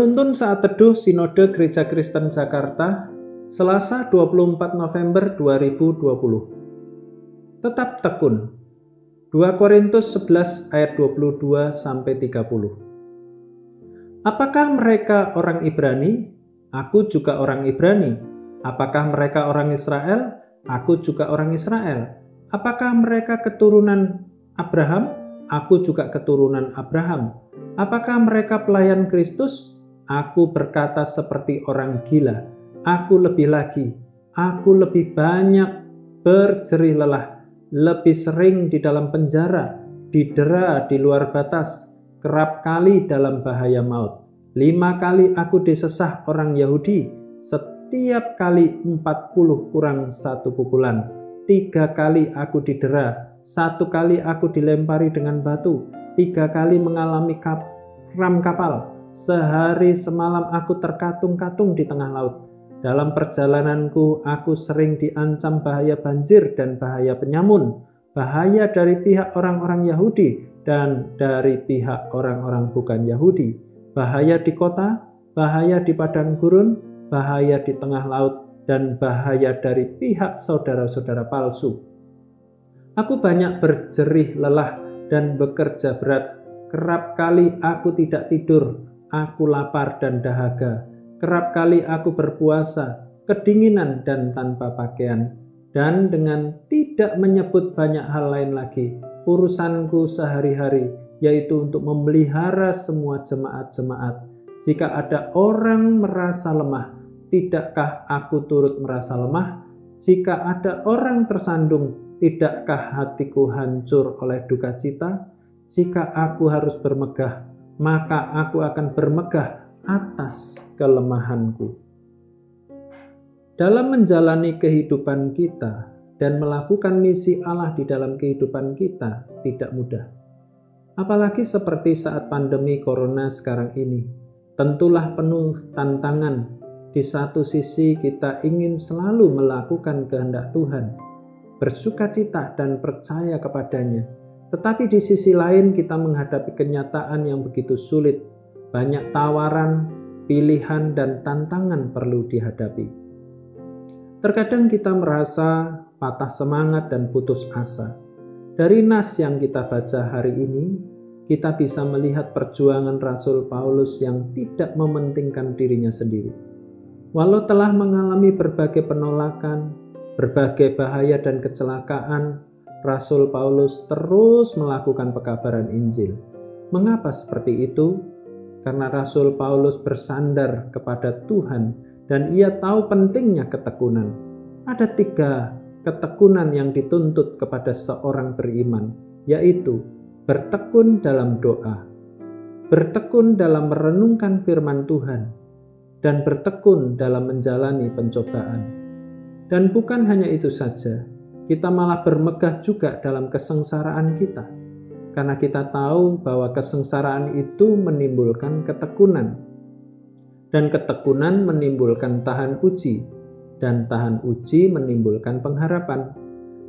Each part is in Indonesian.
Penuntun saat teduh Sinode Gereja Kristen Jakarta, Selasa 24 November 2020. Tetap tekun. 2 Korintus 11 ayat 22 sampai 30. Apakah mereka orang Ibrani? Aku juga orang Ibrani. Apakah mereka orang Israel? Aku juga orang Israel. Apakah mereka keturunan Abraham? Aku juga keturunan Abraham. Apakah mereka pelayan Kristus? Aku berkata seperti orang gila. Aku lebih lagi. Aku lebih banyak berjerih lelah. Lebih sering di dalam penjara, didera di luar batas, kerap kali dalam bahaya maut. Lima kali aku disesah orang Yahudi, setiap kali empat puluh kurang satu pukulan. Tiga kali aku didera, satu kali aku dilempari dengan batu, tiga kali mengalami kap, ram kapal, Sehari semalam aku terkatung-katung di tengah laut. Dalam perjalananku, aku sering diancam bahaya banjir dan bahaya penyamun, bahaya dari pihak orang-orang Yahudi dan dari pihak orang-orang bukan Yahudi, bahaya di kota, bahaya di padang gurun, bahaya di tengah laut, dan bahaya dari pihak saudara-saudara palsu. Aku banyak berjerih lelah dan bekerja berat. Kerap kali aku tidak tidur aku lapar dan dahaga. Kerap kali aku berpuasa, kedinginan dan tanpa pakaian. Dan dengan tidak menyebut banyak hal lain lagi, urusanku sehari-hari, yaitu untuk memelihara semua jemaat-jemaat. Jika ada orang merasa lemah, tidakkah aku turut merasa lemah? Jika ada orang tersandung, tidakkah hatiku hancur oleh duka cita? Jika aku harus bermegah, maka aku akan bermegah atas kelemahanku. Dalam menjalani kehidupan kita dan melakukan misi Allah di dalam kehidupan kita tidak mudah. Apalagi seperti saat pandemi corona sekarang ini, tentulah penuh tantangan. Di satu sisi kita ingin selalu melakukan kehendak Tuhan, bersuka cita dan percaya kepadanya, tetapi di sisi lain kita menghadapi kenyataan yang begitu sulit. Banyak tawaran, pilihan, dan tantangan perlu dihadapi. Terkadang kita merasa patah semangat dan putus asa. Dari nas yang kita baca hari ini, kita bisa melihat perjuangan Rasul Paulus yang tidak mementingkan dirinya sendiri. Walau telah mengalami berbagai penolakan, berbagai bahaya dan kecelakaan, Rasul Paulus terus melakukan pekabaran Injil. Mengapa seperti itu? Karena Rasul Paulus bersandar kepada Tuhan dan ia tahu pentingnya ketekunan. Ada tiga ketekunan yang dituntut kepada seorang beriman, yaitu bertekun dalam doa, bertekun dalam merenungkan firman Tuhan, dan bertekun dalam menjalani pencobaan. Dan bukan hanya itu saja, kita malah bermegah juga dalam kesengsaraan kita. Karena kita tahu bahwa kesengsaraan itu menimbulkan ketekunan. Dan ketekunan menimbulkan tahan uji. Dan tahan uji menimbulkan pengharapan.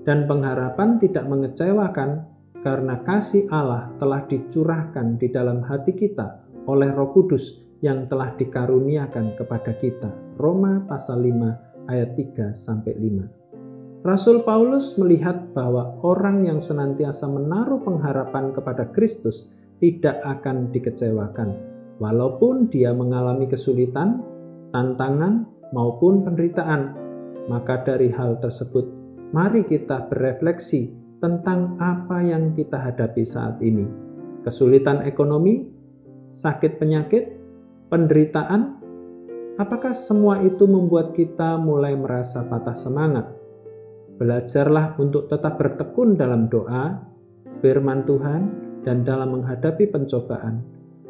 Dan pengharapan tidak mengecewakan karena kasih Allah telah dicurahkan di dalam hati kita oleh Roh Kudus yang telah dikaruniakan kepada kita. Roma pasal 5 ayat 3 sampai 5. Rasul Paulus melihat bahwa orang yang senantiasa menaruh pengharapan kepada Kristus tidak akan dikecewakan, walaupun dia mengalami kesulitan, tantangan, maupun penderitaan. Maka, dari hal tersebut, mari kita berefleksi tentang apa yang kita hadapi saat ini: kesulitan ekonomi, sakit penyakit, penderitaan. Apakah semua itu membuat kita mulai merasa patah semangat? Belajarlah untuk tetap bertekun dalam doa, firman Tuhan, dan dalam menghadapi pencobaan.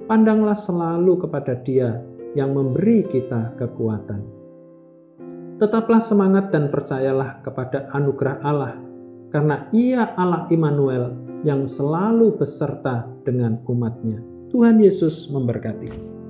Pandanglah selalu kepada Dia yang memberi kita kekuatan. Tetaplah semangat dan percayalah kepada anugerah Allah, karena Ia Allah Immanuel yang selalu beserta dengan umatnya. Tuhan Yesus memberkati.